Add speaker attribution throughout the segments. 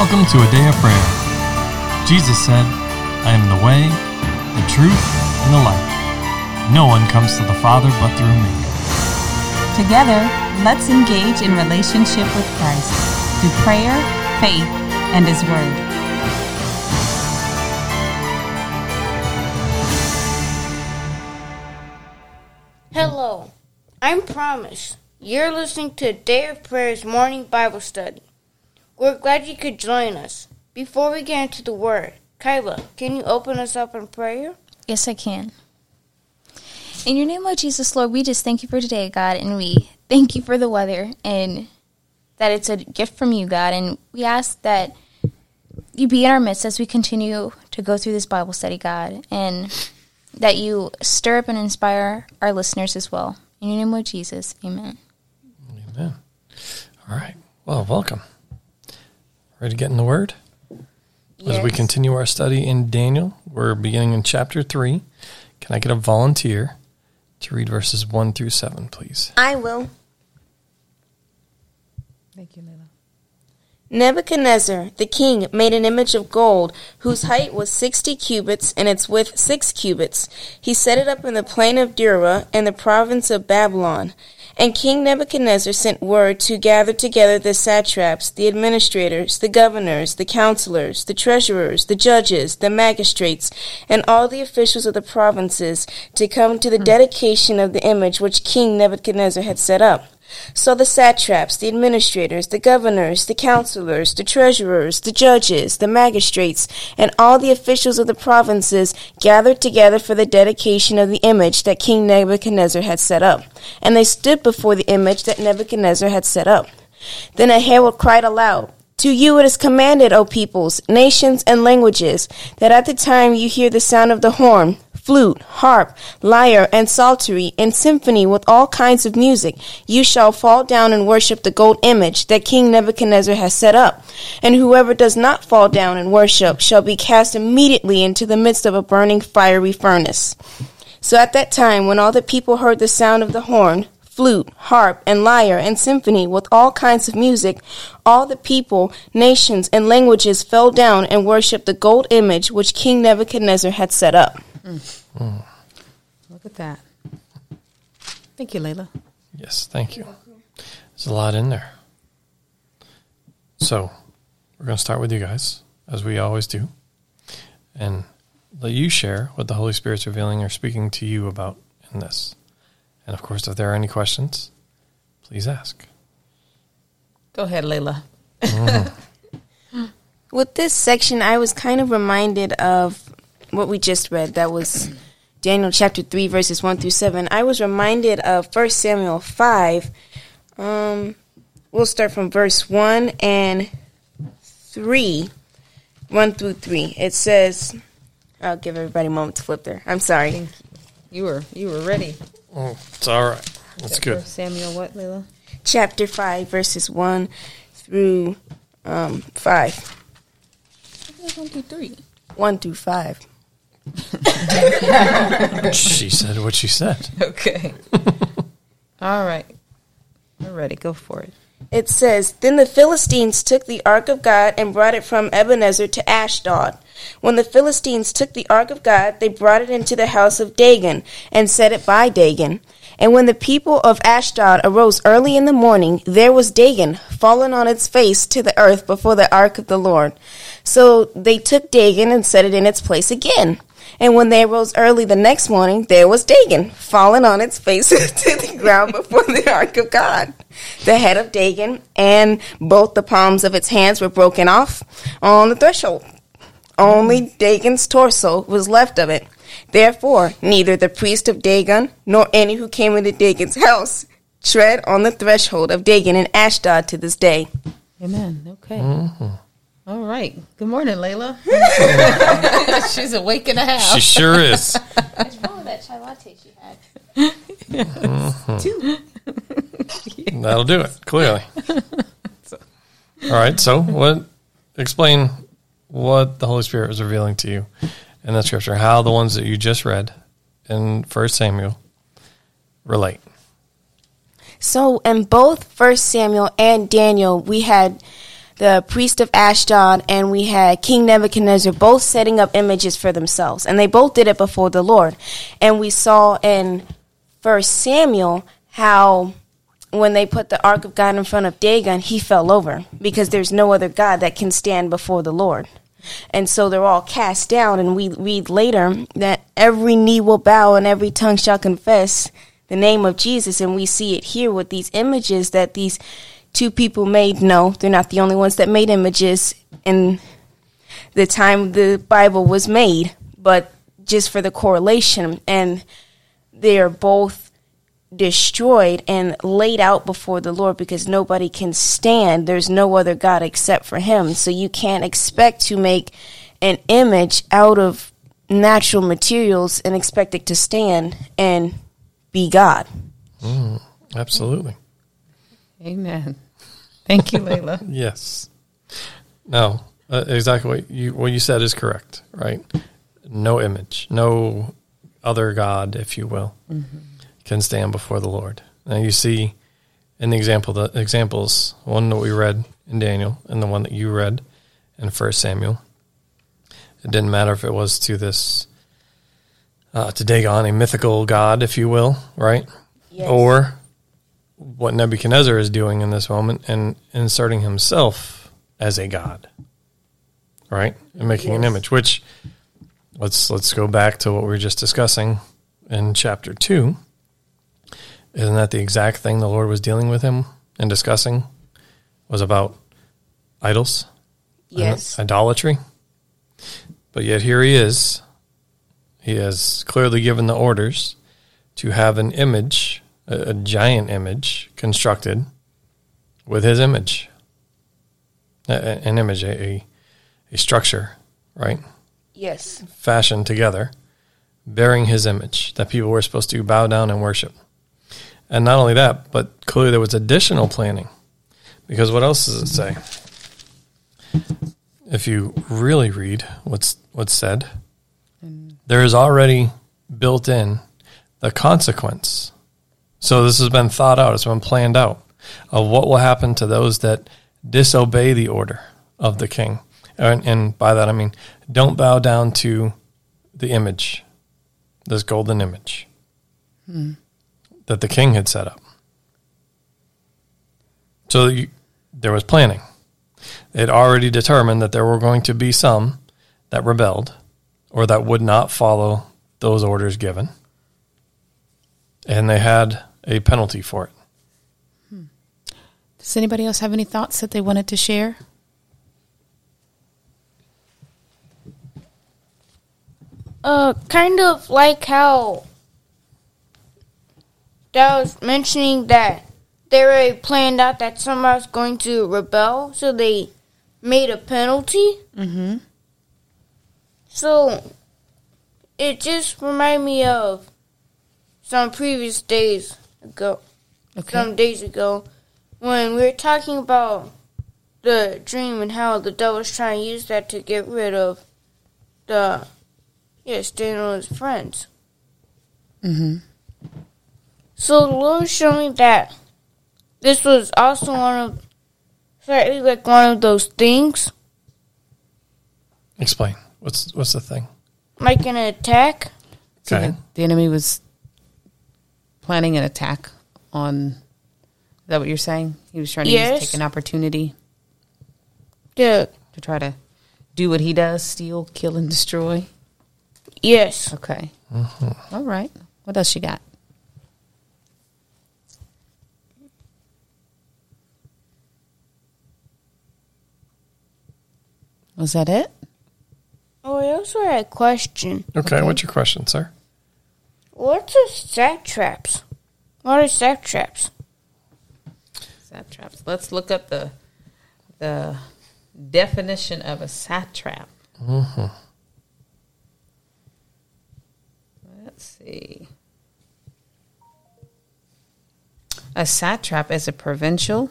Speaker 1: Welcome to a day of prayer. Jesus said, I am the way, the truth, and the life. No one comes to the Father but through me.
Speaker 2: Together, let's engage in relationship with Christ through prayer, faith, and His Word.
Speaker 3: Hello, I'm Promise. You're listening to Day of Prayer's morning Bible study. We're glad you could join us. Before we get into the Word, Kyla, can you open us up in prayer?
Speaker 4: Yes, I can. In your name, Lord Jesus, Lord, we just thank you for today, God, and we thank you for the weather and that it's a gift from you, God. And we ask that you be in our midst as we continue to go through this Bible study, God, and that you stir up and inspire our listeners as well. In your name, Lord Jesus, amen.
Speaker 1: Amen. All right. Well, welcome. Ready to get in the Word? As we continue our study in Daniel, we're beginning in chapter 3. Can I get a volunteer to read verses 1 through 7, please?
Speaker 3: I will.
Speaker 2: Thank you, Layla.
Speaker 3: Nebuchadnezzar, the king, made an image of gold whose height was sixty cubits and its width six cubits. He set it up in the plain of Dura in the province of Babylon. And King Nebuchadnezzar sent word to gather together the satraps, the administrators, the governors, the counselors, the treasurers, the judges, the magistrates, and all the officials of the provinces to come to the hmm. dedication of the image which King Nebuchadnezzar had set up. So the satraps, the administrators, the governors, the counselors, the treasurers, the judges, the magistrates, and all the officials of the provinces gathered together for the dedication of the image that King Nebuchadnezzar had set up. And they stood before the image that Nebuchadnezzar had set up. Then a herald cried aloud, to you it is commanded, O peoples, nations, and languages, that at the time you hear the sound of the horn, flute, harp, lyre, and psaltery, and symphony with all kinds of music, you shall fall down and worship the gold image that King Nebuchadnezzar has set up. And whoever does not fall down and worship shall be cast immediately into the midst of a burning fiery furnace. So at that time, when all the people heard the sound of the horn, flute, harp, and lyre, and symphony with all kinds of music, all the people, nations, and languages fell down and worshipped the gold image which King Nebuchadnezzar had set up.
Speaker 2: Look at that. Thank you, Layla.
Speaker 1: Yes, thank you. There's a lot in there. So, we're going to start with you guys, as we always do, and let you share what the Holy Spirit's revealing or speaking to you about in this. And of course, if there are any questions, please ask.
Speaker 2: Go ahead, Layla.
Speaker 3: With this section, I was kind of reminded of what we just read. That was Daniel chapter 3, verses 1 through 7. I was reminded of 1 Samuel 5. Um, we'll start from verse 1 and 3. 1 through 3. It says, I'll give everybody a moment to flip there. I'm sorry.
Speaker 2: You were you were ready.
Speaker 1: Oh, it's all right. That's good.
Speaker 2: Samuel, what, Layla?
Speaker 3: Chapter 5, verses 1 through um, 5.
Speaker 2: One, two, three.
Speaker 3: 1 through 5.
Speaker 1: she said what she said.
Speaker 2: Okay. All right. We're ready. Go for it.
Speaker 3: It says, Then the Philistines took the ark of God and brought it from Ebenezer to Ashdod. When the Philistines took the ark of God, they brought it into the house of Dagon and set it by Dagon. And when the people of Ashdod arose early in the morning, there was Dagon fallen on its face to the earth before the ark of the Lord. So they took Dagon and set it in its place again. And when they arose early the next morning, there was Dagon, fallen on its face to the ground before the ark of God. The head of Dagon and both the palms of its hands were broken off on the threshold. Only Dagon's torso was left of it. Therefore, neither the priest of Dagon nor any who came into Dagon's house tread on the threshold of Dagon in Ashdod to this day.
Speaker 2: Amen. Okay. Mm-hmm. All right. Good morning, Layla. She's awake in the house.
Speaker 1: She sure is.
Speaker 4: It's probably that chai latte she had. Mm-hmm.
Speaker 1: That'll do it, clearly. All right, so what explain what the Holy Spirit was revealing to you in the scripture, how the ones that you just read in First Samuel relate.
Speaker 3: So in both First Samuel and Daniel, we had the priest of Ashdod and we had King Nebuchadnezzar both setting up images for themselves. And they both did it before the Lord. And we saw in First Samuel how when they put the ark of God in front of Dagon, he fell over because there's no other God that can stand before the Lord. And so they're all cast down. And we read later that every knee will bow and every tongue shall confess the name of Jesus. And we see it here with these images that these two people made. No, they're not the only ones that made images in the time the Bible was made, but just for the correlation. And they're both destroyed and laid out before the Lord because nobody can stand. There's no other God except for Him. So you can't expect to make an image out of natural materials and expect it to stand and be God.
Speaker 1: Mm, absolutely.
Speaker 5: Amen. Thank you, Layla.
Speaker 1: yes. No, uh, exactly what you what you said is correct. Right. No image, no other god, if you will, mm-hmm. Can stand before the Lord. Now you see in the example the examples one that we read in Daniel and the one that you read in First Samuel. It didn't matter if it was to this uh, to Dagon, a mythical god, if you will, right? Yes. Or what Nebuchadnezzar is doing in this moment and inserting himself as a god, right? And making yes. an image, which let's let's go back to what we were just discussing in chapter two. Isn't that the exact thing the Lord was dealing with him and discussing? Was about idols,
Speaker 3: yes,
Speaker 1: idolatry. But yet here he is. He has clearly given the orders to have an image, a, a giant image, constructed with his image, a, an image, a, a structure, right?
Speaker 3: Yes.
Speaker 1: Fashioned together, bearing his image that people were supposed to bow down and worship. And not only that, but clearly there was additional planning. Because what else does it say? If you really read what's what's said, there is already built in the consequence. So this has been thought out, it's been planned out of what will happen to those that disobey the order of the king. And, and by that I mean, don't bow down to the image, this golden image hmm. That the king had set up. So you, there was planning. It already determined that there were going to be some that rebelled or that would not follow those orders given. And they had a penalty for it.
Speaker 5: Hmm. Does anybody else have any thoughts that they wanted to share?
Speaker 6: Uh, kind of like how that was mentioning that they already planned out that somebody's going to rebel, so they made a penalty. Mm-hmm. So it just reminded me of some previous days ago, okay. some days ago, when we were talking about the dream and how the devil's trying to use that to get rid of the Yes, Daniel and his friends. Mm-hmm. So the Lord showed me that this was also one of slightly like one of those things.
Speaker 1: Explain. What's what's the thing?
Speaker 6: Like an attack.
Speaker 5: So okay. the, the enemy was planning an attack on. Is that what you're saying? He was trying to yes. use, take an opportunity.
Speaker 6: Yeah.
Speaker 5: To try to do what he does: steal, kill, and destroy.
Speaker 6: Yes.
Speaker 5: Okay. Mm-hmm. All right. What else you got? Was that it?
Speaker 6: Oh, I also had a question.
Speaker 1: Okay, okay. what's your question, sir?
Speaker 6: What's a satraps? What are satraps?
Speaker 5: Satraps. Let's look up the the definition of a satrap. Mm-hmm. Let's see. A satrap is a provincial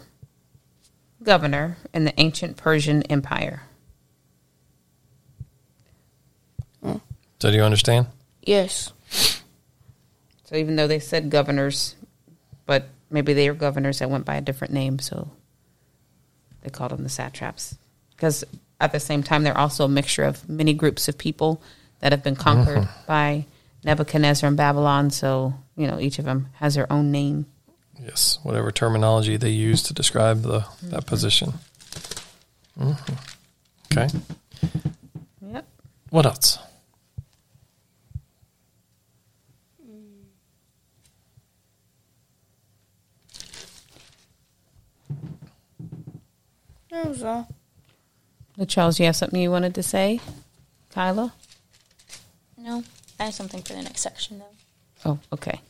Speaker 5: governor in the ancient Persian Empire.
Speaker 1: So, do you understand?
Speaker 6: Yes.
Speaker 5: So, even though they said governors, but maybe they are governors that went by a different name, so They called them the satraps because at the same time they're also a mixture of many groups of people that have been conquered mm-hmm. by Nebuchadnezzar and Babylon. So you know each of them has their own name.
Speaker 1: Yes, whatever terminology they use to describe the mm-hmm. that position. Mm-hmm. Okay.
Speaker 5: Yep.
Speaker 1: What else?
Speaker 6: That was all.
Speaker 5: Charles, you have something you wanted to say? Kyla?
Speaker 4: No, I have something for the next section, though.
Speaker 5: Oh, okay.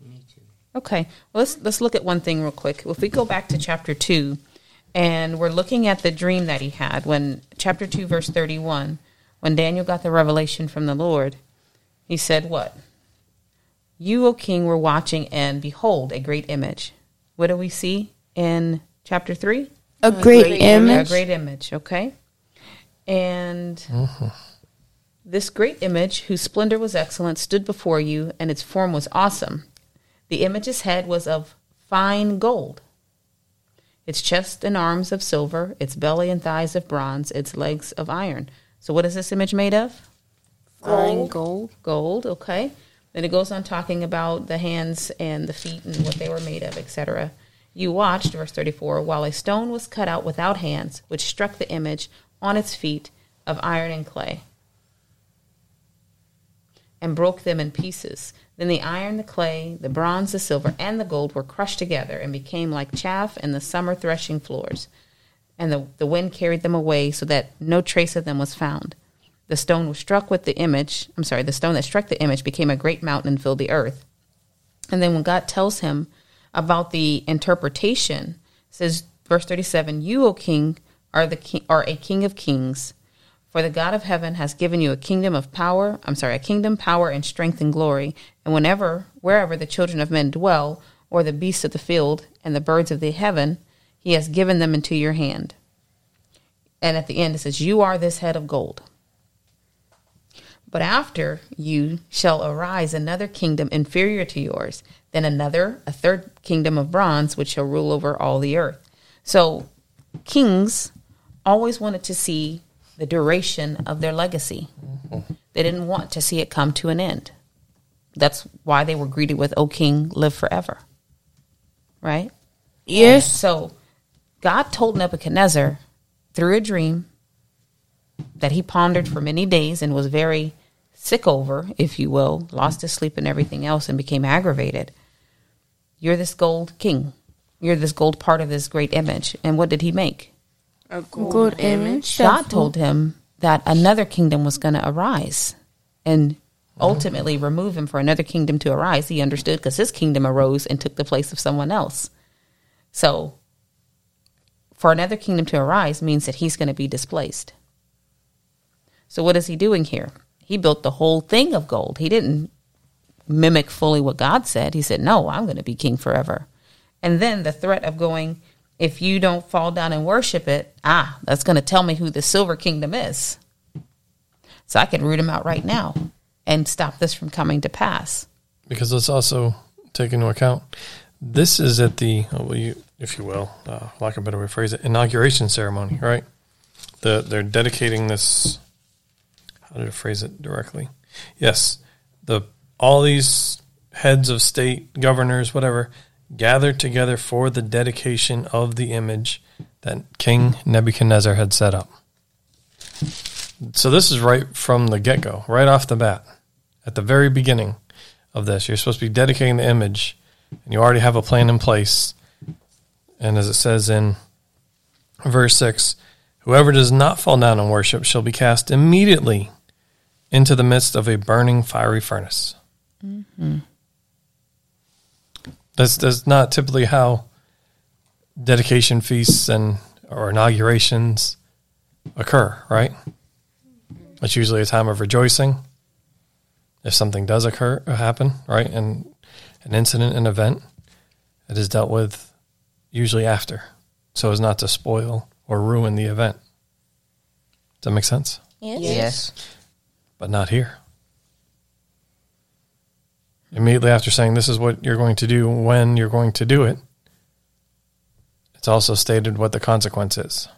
Speaker 5: Me too. Okay, well, let's let's look at one thing real quick. If we go back to chapter two, and we're looking at the dream that he had when chapter two, verse thirty-one, when Daniel got the revelation from the Lord, he said, "What? You, O King, were watching, and behold, a great image." What do we see in chapter three?
Speaker 3: A, a great, great image.
Speaker 5: A great image. Okay, and. Mm-hmm. This great image, whose splendor was excellent, stood before you, and its form was awesome. The image's head was of fine gold, its chest and arms of silver, its belly and thighs of bronze, its legs of iron. So, what is this image made of?
Speaker 3: Fine gold.
Speaker 5: Gold, okay. Then it goes on talking about the hands and the feet and what they were made of, etc. You watched, verse 34, while a stone was cut out without hands, which struck the image on its feet of iron and clay and broke them in pieces. Then the iron, the clay, the bronze, the silver, and the gold were crushed together and became like chaff in the summer threshing floors. And the, the wind carried them away so that no trace of them was found. The stone was struck with the image, I'm sorry, the stone that struck the image became a great mountain and filled the earth. And then when God tells him about the interpretation, says verse 37, You, O king, are the king, are a king of kings for the God of heaven has given you a kingdom of power, I'm sorry, a kingdom, power, and strength and glory. And whenever, wherever the children of men dwell, or the beasts of the field and the birds of the heaven, he has given them into your hand. And at the end it says, You are this head of gold. But after you shall arise another kingdom inferior to yours, then another, a third kingdom of bronze, which shall rule over all the earth. So kings always wanted to see the duration of their legacy. Mm-hmm. They didn't want to see it come to an end. That's why they were greeted with, O King, live forever. Right?
Speaker 3: Yes.
Speaker 5: so God told Nebuchadnezzar through a dream that he pondered for many days and was very sick over, if you will, lost his sleep and everything else and became aggravated. You're this gold king. You're this gold part of this great image. And what did he make?
Speaker 3: a good image.
Speaker 5: God told him that another kingdom was going to arise and ultimately remove him for another kingdom to arise. He understood because his kingdom arose and took the place of someone else. So, for another kingdom to arise means that he's going to be displaced. So, what is he doing here? He built the whole thing of gold. He didn't mimic fully what God said. He said, No, I'm going to be king forever. And then the threat of going if you don't fall down and worship it, ah, that's going to tell me who the silver kingdom is. So I can root him out right now and stop this from coming to pass.
Speaker 1: Because let's also take into account this is at the, well, you, if you will, uh, like a better way to phrase it, inauguration ceremony, right? The, they're dedicating this. How did I phrase it directly? Yes, the all these heads of state, governors, whatever, gathered together for the dedication of the image that King Nebuchadnezzar had set up. So this is right from the get go, right off the bat, at the very beginning of this. You're supposed to be dedicating the image, and you already have a plan in place. And as it says in verse 6, whoever does not fall down and worship shall be cast immediately into the midst of a burning fiery furnace. Mm-hmm. That's that's not typically how dedication feasts and or inaugurations occur, right? It's usually a time of rejoicing. If something does occur or happen, right, and an incident, an event, it is dealt with usually after, so as not to spoil or ruin the event. Does that make sense?
Speaker 3: Yes. Yes.
Speaker 1: But not here immediately after saying this is what you're going to do when you're going to do it, it it's also stated what the consequence is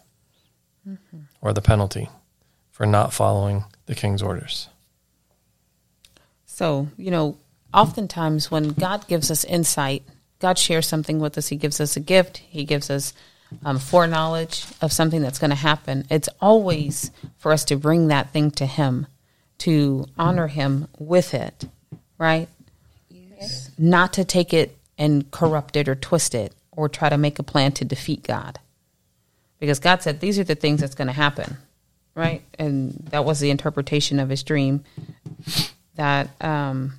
Speaker 1: or the penalty for not following the king's orders.
Speaker 5: So, you know, oftentimes when God gives us insight, God shares something with us. He gives us a gift. He gives us um, foreknowledge of something that's going to happen. It's always for us to bring that thing to Him, to honor Him with it, right? Yes. Not to take it and corrupt it or twist it or try to make a plan to defeat God. Because God said, these are the things that's going to happen, right? And that was the interpretation of his dream that, um,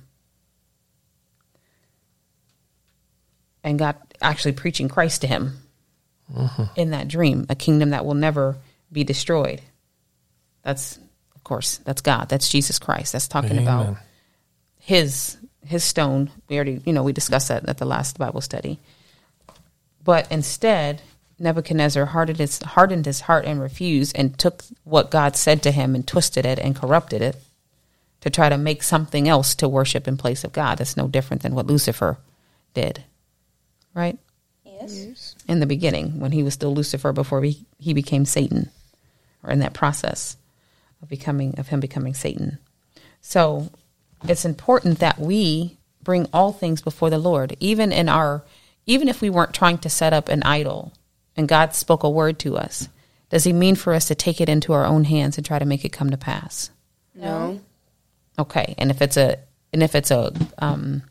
Speaker 5: and God actually preaching Christ to him mm-hmm. in that dream, a kingdom that will never be destroyed. That's, of course, that's God. That's Jesus Christ. That's talking Amen. about his his stone. We already, you know, we discussed that at the last Bible study. But instead, Nebuchadnezzar hardened his, hardened his heart and refused and took what God said to him and twisted it and corrupted it to try to make something else to worship in place of God. That's no different than what Lucifer did. Right? Yes. In the beginning, when he was still Lucifer before he, he became Satan, or in that process of becoming of him becoming Satan. So it's important that we bring all things before the Lord, even in our even if we weren't trying to set up an idol and God spoke a word to us, does he mean for us to take it into our own hands and try to make it come to pass?
Speaker 3: No.
Speaker 5: Okay. And if it's a and if it's a um,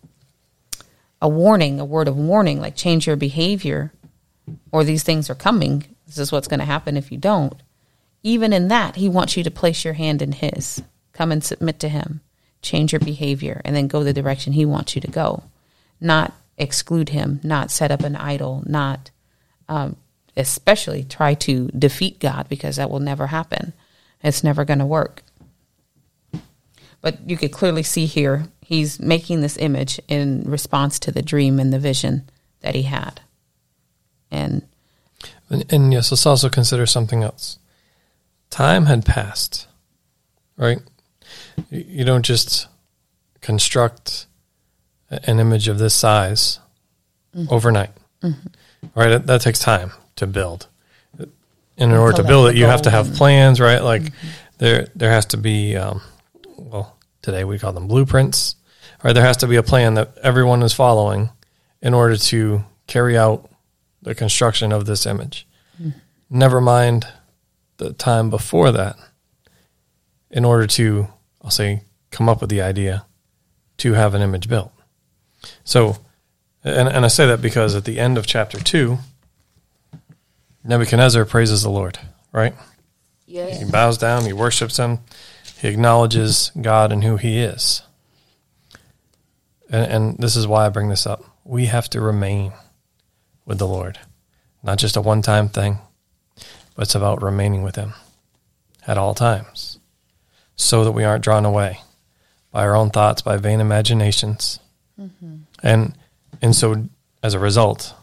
Speaker 5: a warning, a word of warning, like change your behavior, or these things are coming, this is what's going to happen if you don't. Even in that, he wants you to place your hand in his. Come and submit to him change your behavior, and then go the direction He wants you to go. Not exclude Him, not set up an idol, not um, especially try to defeat God because that will never happen. It's never going to work. But you could clearly see here, he's making this image in response to the dream and the vision that he had. And
Speaker 1: and, and yes, let's also consider something else. Time had passed, right? You don't just construct an image of this size mm-hmm. overnight, mm-hmm. right? That, that, takes time to build. And in order to build it, you have to have plans, right? Like mm-hmm. there, there has to be, um, well, today we call them blueprints, right? There has to be a plan that everyone is following in order to carry out the construction of this image. Mm-hmm. Never mind the time before that in order to I'll say, come up with the idea to have an image built. So, and, and I say that because at the end of chapter two, Nebuchadnezzar praises the Lord, right? Yes. He bows down, he worships him, he acknowledges God and who he is. And, and this is why I bring this up. We have to remain with the Lord, not just a one time thing, but it's about remaining with him at all times so that we aren't drawn away by our own thoughts, by vain imaginations. Mm-hmm. And and so as a result,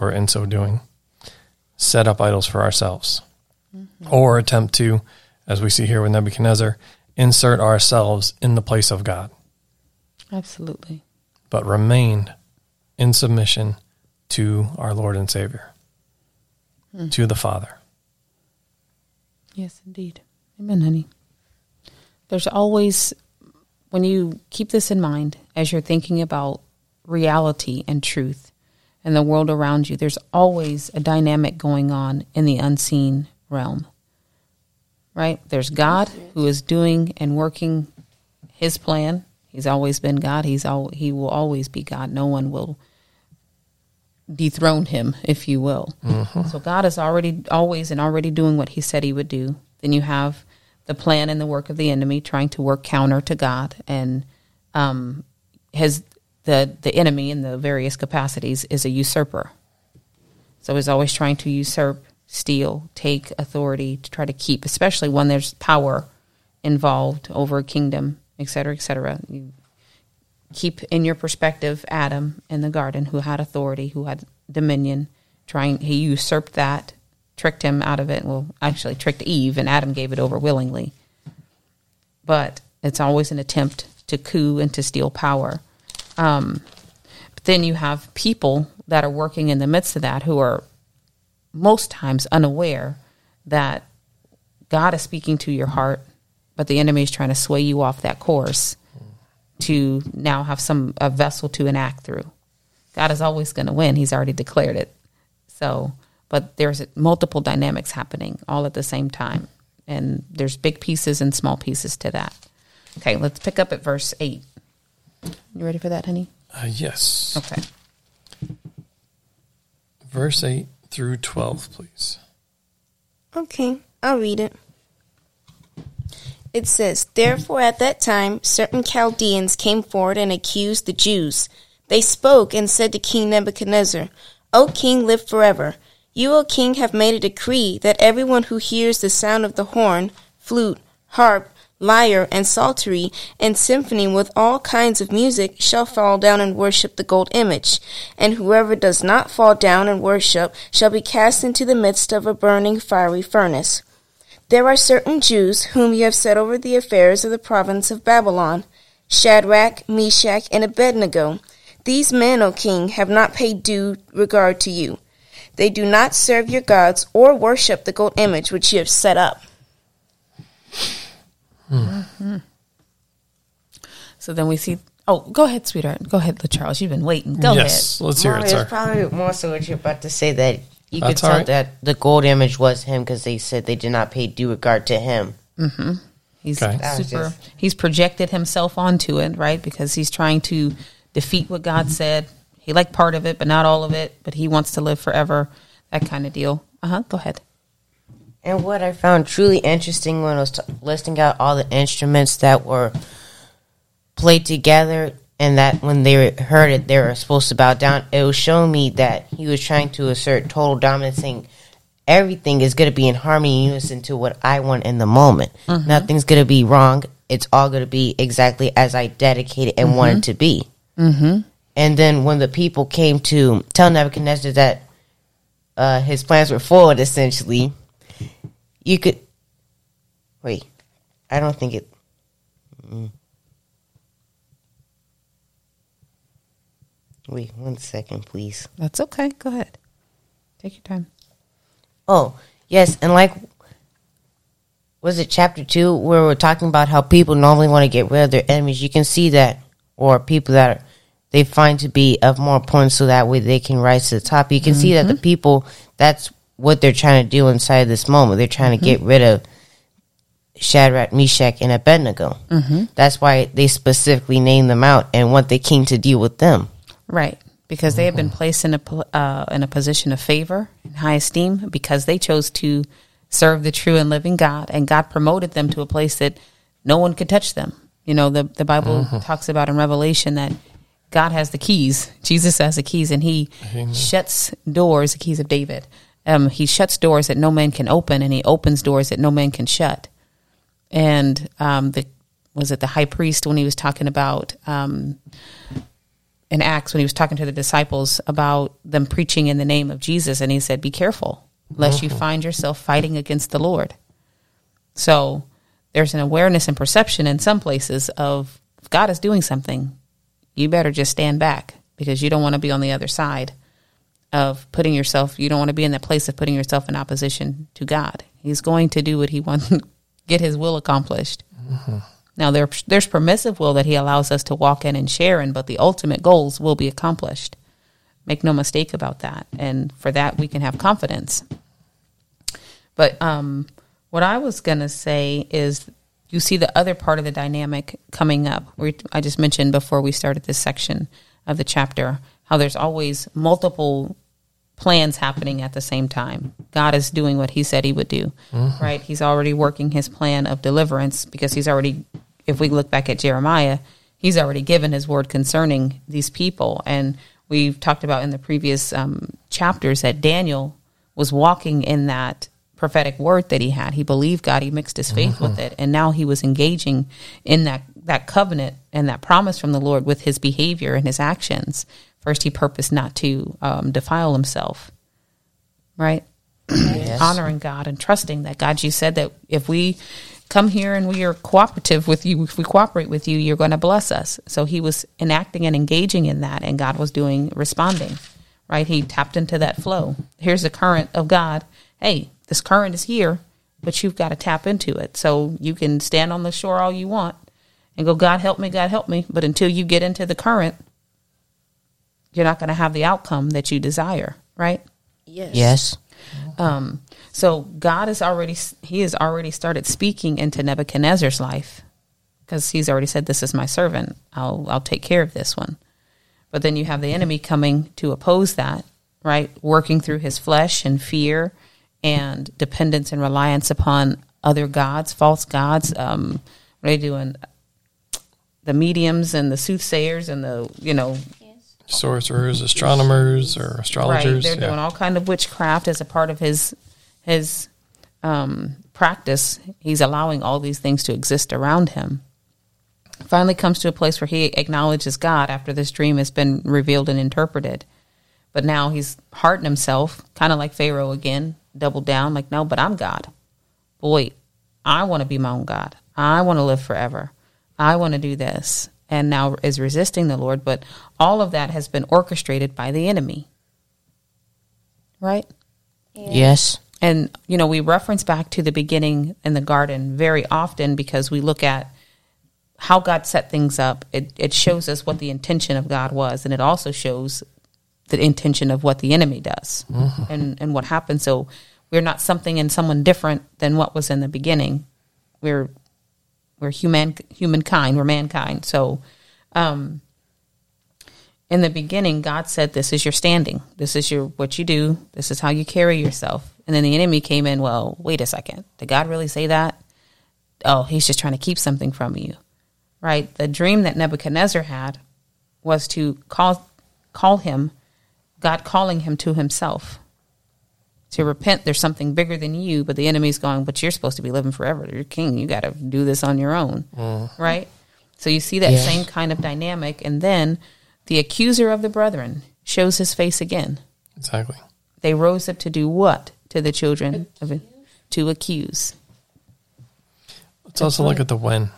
Speaker 1: or in so doing, set up idols for ourselves. Mm-hmm. Or attempt to, as we see here with Nebuchadnezzar, insert ourselves in the place of God.
Speaker 5: Absolutely.
Speaker 1: But remain in submission to our Lord and Savior, mm. to the Father.
Speaker 5: Yes, indeed. Amen, honey there's always, when you keep this in mind as you're thinking about reality and truth and the world around you, there's always a dynamic going on in the unseen realm. Right? There's God who is doing and working his plan. He's always been God. He's all he will always be God. No one will dethrone him, if you will. Mm-hmm. So God is already always and already doing what he said he would do. Then you have the plan and the work of the enemy, trying to work counter to God, and um, has the the enemy in the various capacities is a usurper. So he's always trying to usurp, steal, take authority to try to keep, especially when there's power involved over a kingdom, et cetera, et cetera. You keep in your perspective Adam in the garden, who had authority, who had dominion, trying he usurped that tricked him out of it. Well, actually, tricked Eve, and Adam gave it over willingly. But it's always an attempt to coup and to steal power. Um, but then you have people that are working in the midst of that who are most times unaware that God is speaking to your heart, but the enemy is trying to sway you off that course to now have some a vessel to enact through. God is always going to win. He's already declared it. So, but there's multiple dynamics happening all at the same time. And there's big pieces and small pieces to that. Okay, let's pick up at verse 8. You ready for that, honey?
Speaker 1: Uh, yes.
Speaker 5: Okay.
Speaker 1: Verse 8 through 12, please.
Speaker 3: Okay, I'll read it. It says, Therefore at that time certain Chaldeans came forward and accused the Jews. They spoke and said to King Nebuchadnezzar, O king, live forever. You, O king, have made a decree that everyone who hears the sound of the horn, flute, harp, lyre, and psaltery, and symphony with all kinds of music shall fall down and worship the gold image. And whoever does not fall down and worship shall be cast into the midst of a burning fiery furnace. There are certain Jews whom you have set over the affairs of the province of Babylon Shadrach, Meshach, and Abednego. These men, O king, have not paid due regard to you. They do not serve your gods or worship the gold image which you have set up.
Speaker 5: So then we see. Oh, go ahead, sweetheart. Go ahead, Charles. You've been waiting. Go
Speaker 1: yes, let's hear
Speaker 7: Mommy,
Speaker 1: it,
Speaker 7: it's
Speaker 1: sir.
Speaker 7: probably more so what you're about to say that you could
Speaker 1: That's all
Speaker 7: tell
Speaker 1: right.
Speaker 7: that the gold image was him because they said they did not pay due regard to him.
Speaker 5: ahead. He's
Speaker 1: Okay.
Speaker 5: Super.
Speaker 7: just-
Speaker 5: He's projected himself onto it, right? Because he's trying to defeat what God said. He liked part of it, but not all of it. But he wants to live forever. That kind of deal. Uh huh. Go ahead.
Speaker 7: And what I found truly interesting when I was t- listing out all the instruments that were played together and that when they heard it, they were supposed to bow down, it was showing me that he was trying to assert total dominance, saying everything is going to be in harmony and unison to what I want in the moment. Nothing's going to be wrong. It's all going to be exactly as I dedicated and wanted to be. Mm-hmm. And then when the people came to tell Nebuchadnezzar that uh, his plans were forward, essentially, you could wait. I don't think it. mm. Wait one second, please.
Speaker 5: That's okay. Go ahead. Take your time.
Speaker 7: Oh yes, and like, was it chapter two where we're talking about how people normally want to get rid of their enemies? You can see that, or people that are, they find to be of more importance, so that way they can rise to the top. You can see that the people that's what they're trying to do inside this moment. They're trying to get rid of Shadrach, Meshach, and Abednego. Mm-hmm. That's why they specifically named them out and want the king to deal with them.
Speaker 5: Right, because they have been placed in a uh, in a position of favor and high esteem because they chose to serve the true and living God, and God promoted them to a place that no one could touch them. You know, the the Bible talks about in Revelation that God has the keys. Jesus has the keys, and He shuts doors. The keys of David. Um, he shuts doors that no man can open, and He opens doors that no man can shut. And um, the was it the high priest when he was talking about um, in Acts when he was talking to the disciples about them preaching in the name of Jesus, and he said, "Be careful, lest you find yourself fighting against the Lord." So there's an awareness and perception in some places of God is doing something, you better just stand back because you don't want to be on the other side of putting yourself. You don't want to be in that place of putting yourself in opposition to God. He's going to do what he wants, get his will accomplished. Now there, there's permissive will that he allows us to walk in and share in, but the ultimate goals will be accomplished. Make no mistake about that. And for that, we can have confidence. But um, what I was going to say is you see the other part of the dynamic coming up. We, I just mentioned before we started this section of the chapter how there's always multiple plans happening at the same time. God is doing what he said he would do, right? He's already working his plan of deliverance because he's already, if we look back at Jeremiah, he's already given his word concerning these people. And we've talked about in the previous um, chapters that Daniel was walking in that prophetic word that he had. He believed God, he mixed his faith with it, and now he was engaging in that that covenant and that promise from the Lord with his behavior and his actions. First, he purposed not to um, defile himself, right? Honoring God and trusting that God, you said that if we come here and we are cooperative with you, if we cooperate with you, you're going to bless us. So he was enacting and engaging in that, and God was doing responding right? He tapped into that flow here's the current of God. Hey, this current is here, but you've got to tap into it. So you can stand on the shore all you want and go, God help me, God help me. But until you get into the current, you're not going to have the outcome that you desire, right?
Speaker 3: Yes.
Speaker 7: Yes.
Speaker 5: Um, so God has already he has already started speaking into Nebuchadnezzar's life because he's already said, "This is my servant. I'll I'll take care of this one." But then you have the enemy coming to oppose that, right? Working through his flesh and fear and dependence and reliance upon other gods, false gods. Um, what are they doing? The mediums and the soothsayers and the you know
Speaker 1: Sorcerers, astronomers, or astrologers.
Speaker 5: Right. They're
Speaker 1: yeah.
Speaker 5: doing all kind of witchcraft as a part of his his um, practice. He's allowing all these things to exist around him. Finally, comes to a place where he acknowledges God after this dream has been revealed and interpreted. But now he's hardened himself, kind of like Pharaoh again, doubled down, like, no, but I'm God. Boy, I want to be my own God. I want to live forever. I want to do this and now is resisting the Lord, but all of that has been orchestrated by the enemy. Right?
Speaker 7: Yes.
Speaker 5: And, you know, we reference back to the beginning in the garden very often because we look at how God set things up. It, it shows us what the intention of God was, and it also shows the intention of what the enemy does and, and what happens. So we're not something and someone different than what was in the beginning. We're we're human humankind. We're mankind. So, um, in the beginning, God said, "This is your standing. This is your what you do. This is how you carry yourself." And then the enemy came in. Well, wait a second. Did God really say that? Oh, he's just trying to keep something from you, right? The dream that Nebuchadnezzar had was to call call him, God calling him to Himself to repent. There's something bigger than you, but the enemy's going, but you're supposed to be living forever. You're king. You got to do this on your own. Mm-hmm. Right? So you see that
Speaker 7: Yeah.
Speaker 5: same kind of dynamic. And then the accuser of the brethren shows his face again.
Speaker 1: Exactly.
Speaker 5: They rose up to do what to the children of to accuse.
Speaker 1: Let's also look at the when.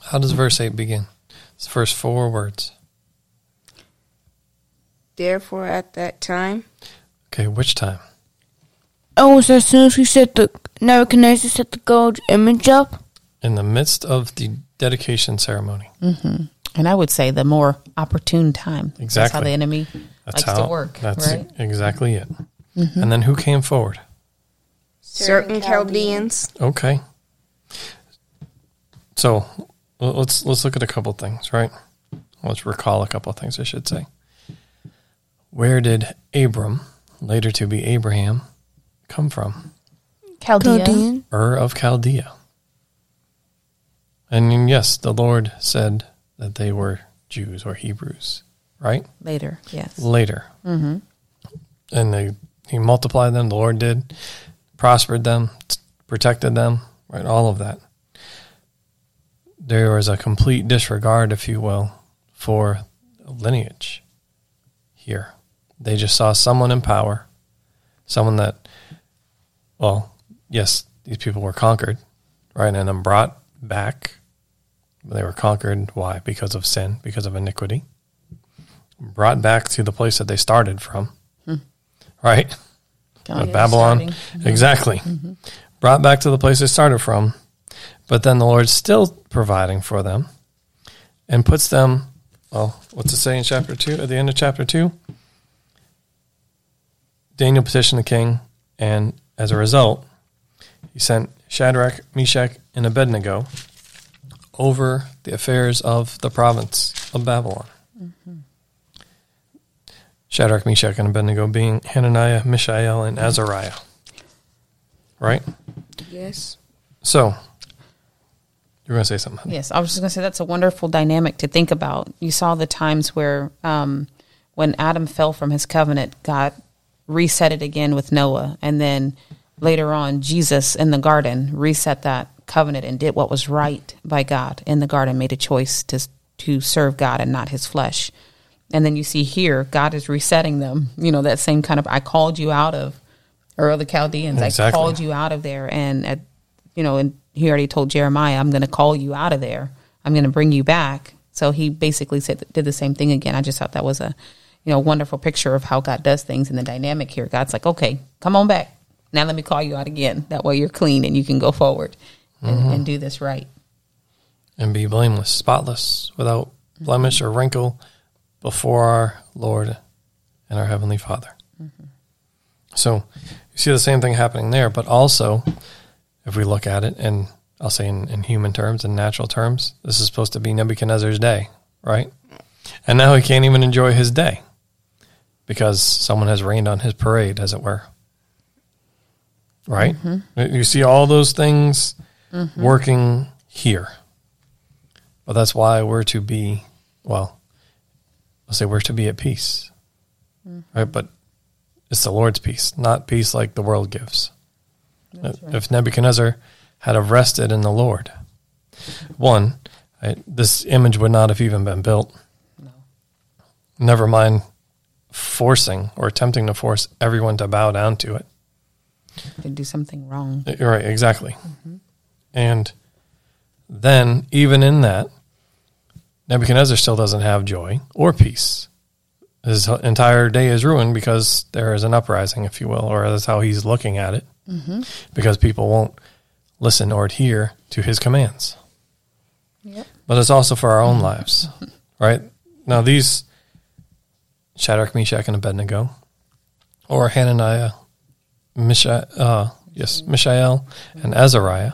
Speaker 1: How does verse 8 begin? It's the first four words.
Speaker 3: Therefore, at that time,
Speaker 1: Okay, which time?
Speaker 6: Oh, so as soon as we set the Nebuchadnezzar set the gold image up,
Speaker 1: In the midst of the dedication ceremony. Mm-hmm.
Speaker 5: And I would say the more opportune time. Exactly. That's how the enemy
Speaker 1: That's
Speaker 5: likes
Speaker 1: how
Speaker 5: to work.
Speaker 1: That's
Speaker 5: right?
Speaker 1: exactly it. Mm-hmm. And then who came forward?
Speaker 3: certain Chaldeans.
Speaker 1: Okay. So let's let's look at a couple things, right? Let's recall a couple of things, I should say. Where did Abram, later to be Abraham, come from?
Speaker 5: Chaldea.
Speaker 6: Chaldean.
Speaker 1: Ur of Chaldea. And yes, the Lord said that they were Jews or Hebrews, right?
Speaker 5: Later, yes.
Speaker 1: Later. Mm-hmm. And they he multiplied them, the Lord did, prospered them, protected them, right? All of that. There was a complete disregard, if you will, for lineage here. They just saw someone in power, someone that, well, yes, these people were conquered, right? And then brought back. They were conquered. Why? Because of sin, because of iniquity. Brought back to the place that they started from, hmm.
Speaker 5: right?
Speaker 1: Of
Speaker 5: yeah,
Speaker 1: Babylon.
Speaker 5: starting. Mm-hmm.
Speaker 1: Exactly. Mm-hmm. Brought back to the place they started from. But then the Lord's still providing for them and puts them, well, what's it say in chapter 2? At the end of chapter 2? Daniel petitioned the king, and as a result, he sent Shadrach, Meshach, and Abednego over the affairs of the province of Babylon. Shadrach, Meshach, and Abednego being Hananiah, Mishael, and Azariah. Right?
Speaker 3: Yes.
Speaker 1: So, you're going to say something.
Speaker 5: Yes, I was just going to say that's a wonderful dynamic to think about. You saw the times where, um, when Adam fell from his covenant, God reset it again with Noah, and then later on, Jesus in the garden reset that covenant and did what was right by God in the garden, made a choice to to serve God and not His flesh. And then you see here, God is resetting them. You know that same kind of I called you out of, or the Chaldeans. I called you out of there, and at, you know, and he already told Jeremiah, "I'm going to call you out of there. I'm going to bring you back." So he basically said did the same thing again. I just thought that was a you know, wonderful picture of how God does things and the dynamic here. God's like, okay, come on back. Now let me call you out again. That way you're clean and you can go forward and, mm-hmm. and do this right.
Speaker 1: and be blameless, spotless, without blemish or wrinkle before our Lord and our Heavenly Father. Mm-hmm. So you see the same thing happening there, but also if we look at it, and I'll say in, in human terms and natural terms, this is supposed to be Nebuchadnezzar's day, right? And now he can't even enjoy his day because someone has rained on his parade, as it were. Right? Mm-hmm. You see all those things mm-hmm. working here. But that's why we're to be, well, I'll say we're to be at peace. Mm-hmm. Right? But it's the Lord's peace, not peace like the world gives. If Nebuchadnezzar had have rested in the Lord, one, I, this image would not have even been built. No. Never mind forcing or attempting to force everyone to bow down to it.
Speaker 5: They do something wrong.
Speaker 1: Right, exactly. And then, even in that, Nebuchadnezzar still doesn't have joy or peace. His entire day is ruined because there is an uprising, if you will, or that's how he's looking at it, mm-hmm. because people won't listen or adhere to his commands.
Speaker 5: Yep.
Speaker 1: But it's also for our own lives, right? Now, these Shadrach, Meshach, and Abednego, or Hananiah, Misha, uh, yes, Mishael, and Azariah,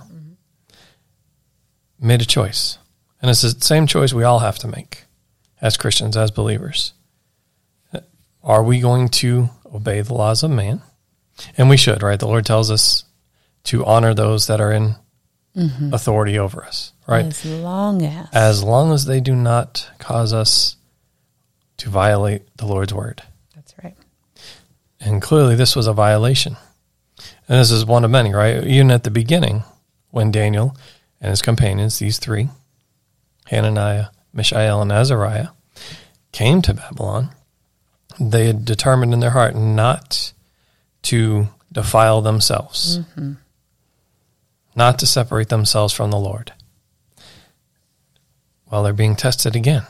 Speaker 1: made a choice, and it's the same choice we all have to make as Christians, as believers. Are we going to obey the laws of man? And we should, right? The Lord tells us to honor those that are in authority over us, right?
Speaker 5: As long as.
Speaker 1: as long as they do not cause us to violate the Lord's word.
Speaker 5: That's right.
Speaker 1: And clearly, this was a violation. And this is one of many, right? Even at the beginning, when Daniel and his companions, these three, Hananiah, Mishael, and Azariah, came to Babylon, they had determined in their heart not to defile themselves, mm-hmm. not to separate themselves from the Lord. While they're being tested again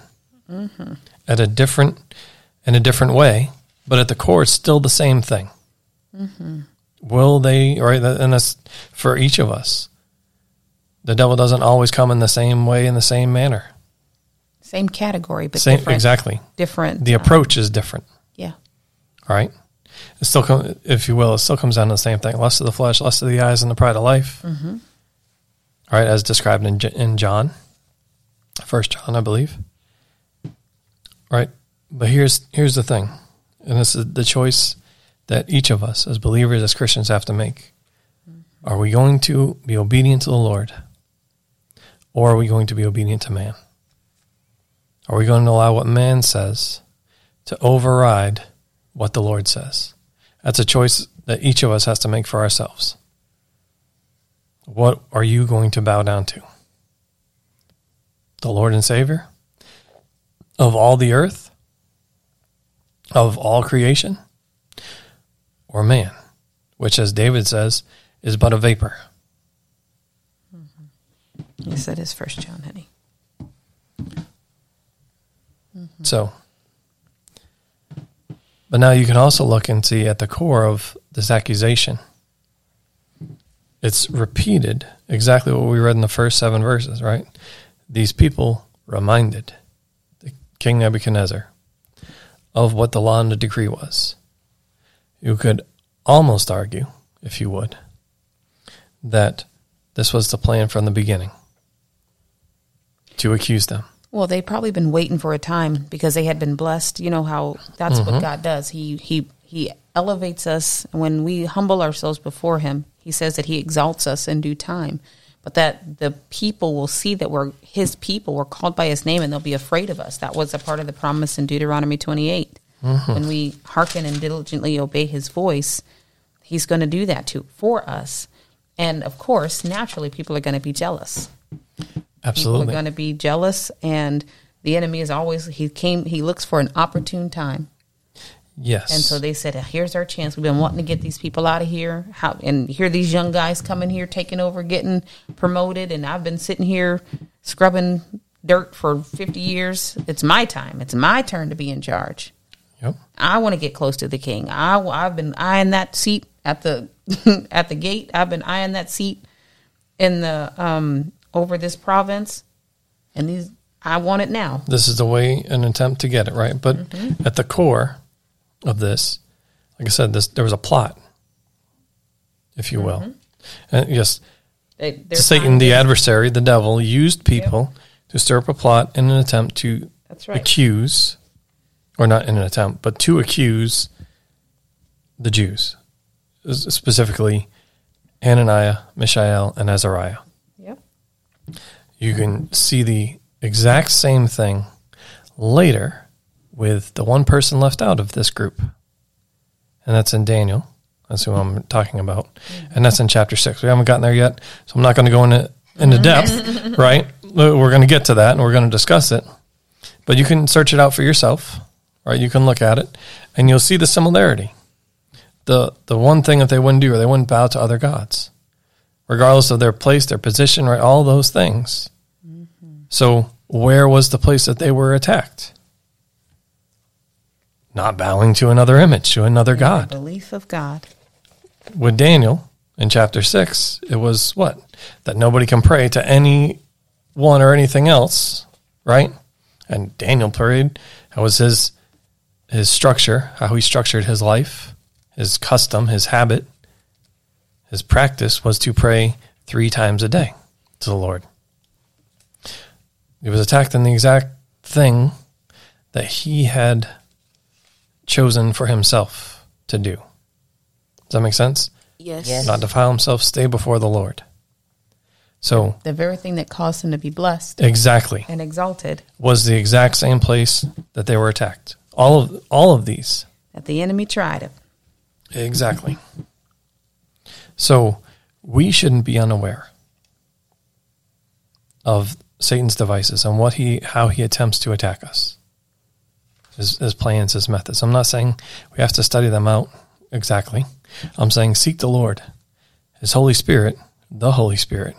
Speaker 1: mm-hmm. At a different in a different way, but at the core, it's still the same thing. Will they? Right, and that's for each of us. The devil doesn't always come in the same way in the same manner.
Speaker 5: Same category, but
Speaker 1: Same,
Speaker 5: different.
Speaker 1: exactly.
Speaker 5: Different.
Speaker 1: The
Speaker 5: uh,
Speaker 1: approach is different.
Speaker 5: Yeah.
Speaker 1: All right. It still, come, if you will, it still comes down to the same thing: lust of the flesh, lust of the eyes, and the pride of life.
Speaker 5: Mm-hmm.
Speaker 1: All right, as described in in John, First John, I believe. Right, but here's here's the thing, and this is the choice that each of us, as believers, as Christians, have to make. Mm-hmm. Are we going to be obedient to the Lord, or are we going to be obedient to man? Are we going to allow what man says to override what the Lord says? That's a choice that each of us has to make for ourselves. What are you going to bow down to? The Lord and Savior of all the earth, of all creation, or man, which, as David says, is but a vapor.
Speaker 5: Yes, that is First John, honey. Mm-hmm.
Speaker 1: So, but now you can also look and see at the core of this accusation. It's repeated exactly what we read in the first seven verses, right? These people reminded King Nebuchadnezzar of what the law and the decree was. You could almost argue, if you would, that this was the plan from the beginning to accuse them.
Speaker 5: Well, they'd probably been waiting for a time because they had been blessed. You know how that's what mm-hmm. God does. He he he elevates us when we humble ourselves before him. He says that he exalts us in due time. But that the people will see that we're his people, we're called by his name and they'll be afraid of us. That was a part of the promise in Deuteronomy 28. Mm-hmm. When we hearken and diligently obey his voice, he's going to do that too for us. And of course, naturally people are going to be jealous people
Speaker 1: Absolutely.
Speaker 5: are going to be jealous and the enemy is always he came he looks for an opportune time
Speaker 1: yes.
Speaker 5: and so they said here's our chance we've been wanting to get these people out of here how and here these young guys coming here taking over getting promoted and i've been sitting here scrubbing dirt for 50 years it's my time it's my turn to be in charge
Speaker 1: Yep.
Speaker 5: I want to get close to the king. I, I've been eyeing that seat at the at the gate. I've been eyeing that seat in the um over this province, and these I want it now.
Speaker 1: This is the way, an attempt to get it right. But at the core of this, like I said, this there was a plot, if you will. Mm-hmm. And yes,
Speaker 5: They,
Speaker 1: Satan, the adversary, the devil, used people to stir up a plot in an attempt to
Speaker 5: That's right.
Speaker 1: accuse, or not in an attempt, but to accuse the Jews, specifically Hananiah, Mishael, and Azariah.
Speaker 5: Yep.
Speaker 1: You can see the exact same thing later with the one person left out of this group. And that's in Daniel. That's who I'm talking about. And that's in chapter six. We haven't gotten there yet, so I'm not going to go into into depth, right? We're going to get to that and we're going to discuss it. But you can search it out for yourself, right? You can look at it and you'll see the similarity. The the one thing that they wouldn't do, or they wouldn't bow to other gods regardless of their place, their position, right? All those things. Mm-hmm. So, where was the place that they were attacked? Not bowing to another image, to another God.
Speaker 5: Belief of God.
Speaker 1: With Daniel in chapter 6, it was what? That nobody can pray to any one or anything else, right? And Daniel prayed. That was his his structure, how he structured his life, his custom, his habit his practice was to pray three times a day to the Lord. He was attacked in the exact thing that he had chosen for himself to do. Does that make sense?
Speaker 3: Yes.
Speaker 7: Yes.
Speaker 1: Not defile himself, stay before the Lord. So,
Speaker 5: The very thing that caused him to be blessed
Speaker 1: exactly
Speaker 5: and exalted.
Speaker 1: was the exact same place that they were attacked. All of all of these
Speaker 5: That the enemy tried him.
Speaker 1: Exactly. So we shouldn't be unaware of Satan's devices and what he how he attempts to attack us. His, his plans, his methods. I'm not saying we have to study them out exactly. I'm saying seek the Lord. His Holy Spirit, the Holy Spirit,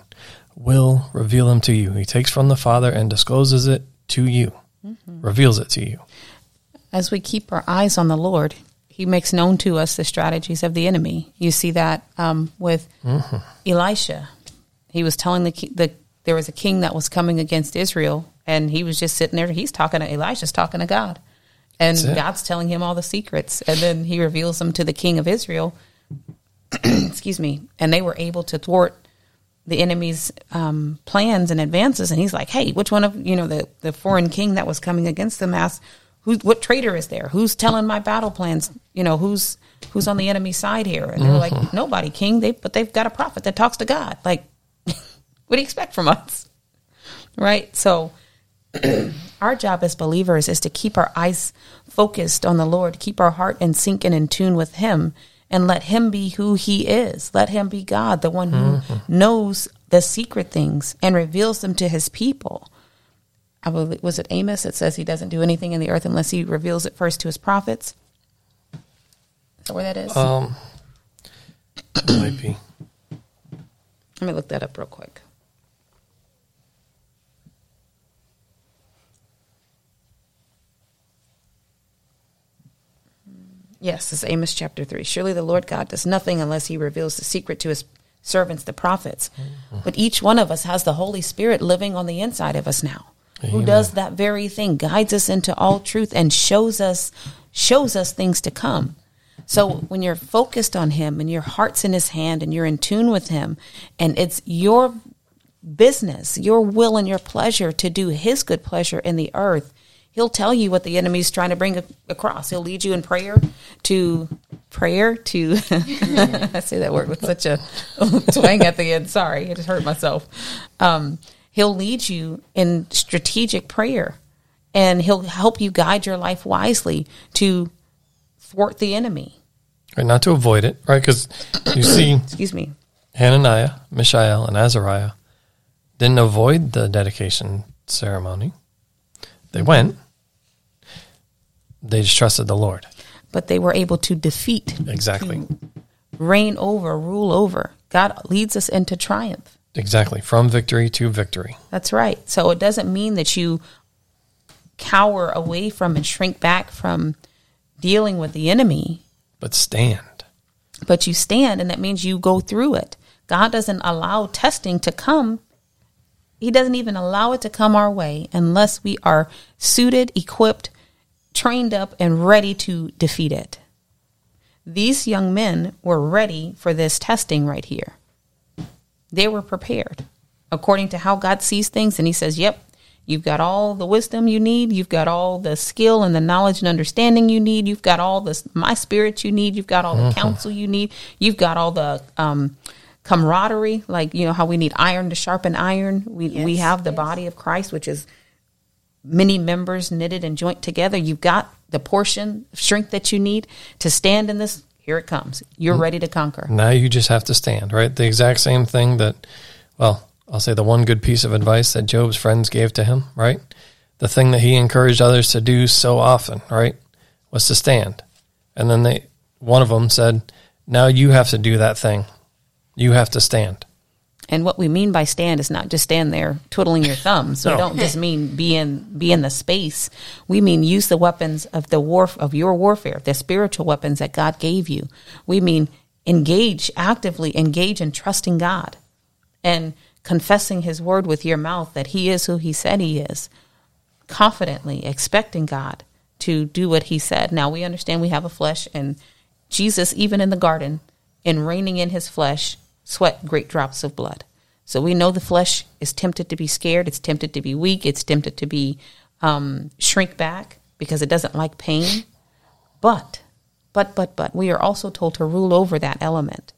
Speaker 1: will reveal them to you. He takes from the Father and discloses it to you, reveals it to you.
Speaker 5: As we keep our eyes on the Lord, He makes known to us the strategies of the enemy. You see that um, with Elisha. He was telling the, the there was a king that was coming against Israel, and he was just sitting there. He's talking to Elisha's talking to God, and God's telling him all the secrets, and then He reveals them to the king of Israel. Excuse me, and they were able to thwart the enemy's um, plans and advances. And he's like, "Hey, which one of you know the the foreign king that was coming against them asked, who what traitor is there? Who's telling my battle plans? You know, who's who's on the enemy side here?" And they were like, "Nobody, king. They but they've got a prophet that talks to God. Like, what do you expect from us?" Right. So. Our job as believers is to keep our eyes focused on the Lord, keep our heart in sync and in tune with Him, and let Him be who He is. Let Him be God, the one who knows the secret things and reveals them to His people. I believe, was it Amos that says He doesn't do anything in the earth unless He reveals it first to His prophets? Is that where that is?
Speaker 1: Um, might be.
Speaker 5: Let me look that up real quick. Yes, it's Amos chapter 3. Surely the Lord God does nothing unless he reveals the secret to his servants, the prophets. But each one of us has the Holy Spirit living on the inside of us now, who does that very thing, guides us into all truth and shows us shows us things to come. So when you're focused on him and your heart's in his hand and you're in tune with him and it's your business, your will and your pleasure to do his good pleasure in the earth, he'll tell you what the enemy's trying to bring across. He'll lead you in prayer to prayer to I say that word with such a twang at the end. Sorry, I just hurt myself. Um, he'll lead you in strategic prayer and he'll help you guide your life wisely to thwart the enemy.
Speaker 1: Right, not to avoid it, right? Because you see
Speaker 5: Excuse me.
Speaker 1: Hananiah, Mishael, and Azariah didn't avoid the dedication ceremony. They went. They just trusted the Lord.
Speaker 5: But they were able to defeat,
Speaker 1: Exactly.
Speaker 5: reign over, rule over. God leads us into triumph.
Speaker 1: Exactly. From victory to victory.
Speaker 5: That's right. So it doesn't mean that you cower away from and shrink back from dealing with the enemy,
Speaker 1: But stand.
Speaker 5: but you stand, and that means you go through it. God doesn't allow testing to come. He doesn't even allow it to come our way unless we are suited, equipped, trained up, and ready to defeat it. These young men were ready for this testing right here. They were prepared according to how God sees things. And He says, Yep, you've got all the wisdom you need. You've got all the skill and the knowledge and understanding you need. You've got all the my spirit you need. You've got all the counsel you need. You've got all the um, camaraderie, like, you know, how we need iron to sharpen iron. We, we have the body of Christ, which is many members knitted and joint together. You've got the portion of strength that you need to stand in this. Here it comes. You're mm-hmm. ready to conquer.
Speaker 1: Now you just have to stand, right? The exact same thing that, well, I'll say the one good piece of advice that Job's friends gave to him, right? The thing that he encouraged others to do so often, right? Was to stand. And then they, one of them said, now you have to do that thing. You have to stand.
Speaker 5: And what we mean by stand is not just stand there twiddling your thumbs. We
Speaker 1: No.
Speaker 5: don't just mean be in be in the space. We mean use the weapons of the war of your warfare, the spiritual weapons that God gave you. We mean engage actively, engage in trusting God and confessing His word with your mouth that He is who He said He is. Confidently expecting God to do what He said. Now we understand we have a flesh, and Jesus, even in the garden, in reigning in His flesh, sweat great drops of blood. So we know the flesh is tempted to be scared. It's tempted to be weak. It's tempted to be um, shrink back because it doesn't like pain. But, but, but, but, we are also told to rule over that element,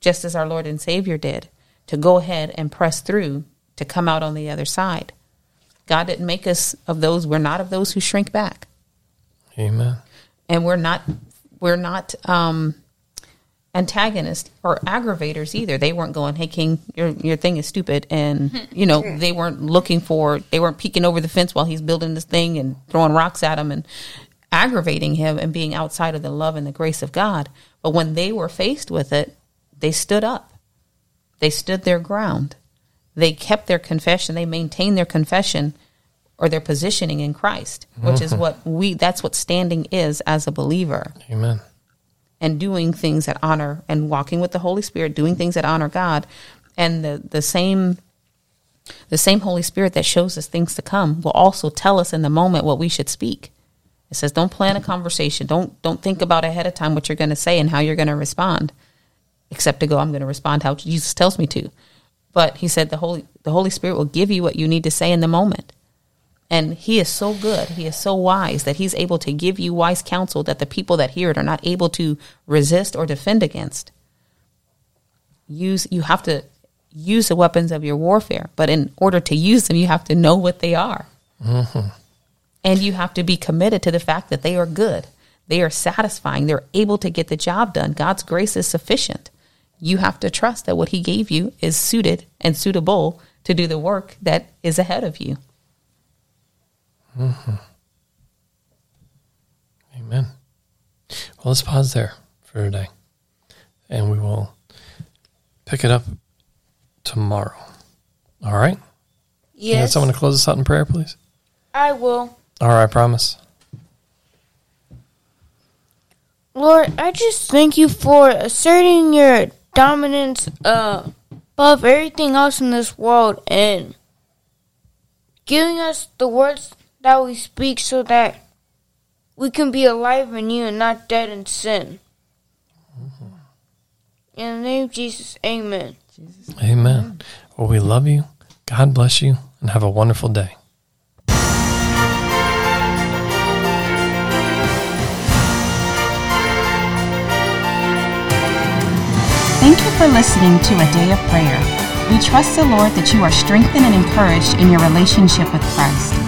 Speaker 5: just as our Lord and Savior did, to go ahead and press through to come out on the other side. God didn't make us of those. We're not of those who shrink back
Speaker 1: Amen.
Speaker 5: and we're not we're not um antagonists or aggravators either. They weren't going hey king your your thing is stupid and you know they weren't looking for they weren't peeking over the fence while he's building this thing and throwing rocks at him and aggravating him and being outside of the love and the grace of god. But when they were faced with it they stood up. They stood their ground. They kept their confession. They maintained their confession or their positioning in Christ, which is mm-hmm. what we that's what standing is as a believer.
Speaker 1: Amen.
Speaker 5: And doing things that honor and walking with the Holy Spirit, doing things that honor God. And the, the same the same Holy Spirit that shows us things to come will also tell us in the moment what we should speak. It says don't plan a conversation. Don't don't think about ahead of time what you're going to say and how you're going to respond. Except to go I'm going to respond how Jesus tells me to. But he said the Holy the Holy Spirit will give you what you need to say in the moment. And he is so good. He is so wise that he's able to give you wise counsel that the people that hear it are not able to resist or defend against. Use you have to use the weapons of your warfare, but in order to use them, you have to know what they are. Mm-hmm. And you have to be committed to the fact that they are good. They are satisfying. They're able to get the job done. God's grace is sufficient. You have to trust that what he gave you is suited and suitable to do the work that is ahead of you.
Speaker 1: Amen. Well, let's pause there for today. And we will pick it up tomorrow. All right? Can I get
Speaker 3: Yes.
Speaker 1: someone to close us out in prayer, please?
Speaker 6: I will.
Speaker 1: All right, I promise.
Speaker 6: Lord, I just thank you for asserting your dominance uh, above everything else in this world and giving us the words that we speak so that we can be alive in you and not dead in sin. Mm-hmm. In the name of Jesus, amen.
Speaker 1: Amen. Well, we love you. God bless you, and have a wonderful day.
Speaker 2: Thank you for listening to A Day of Prayer. We trust the Lord that you are strengthened and encouraged in your relationship with Christ.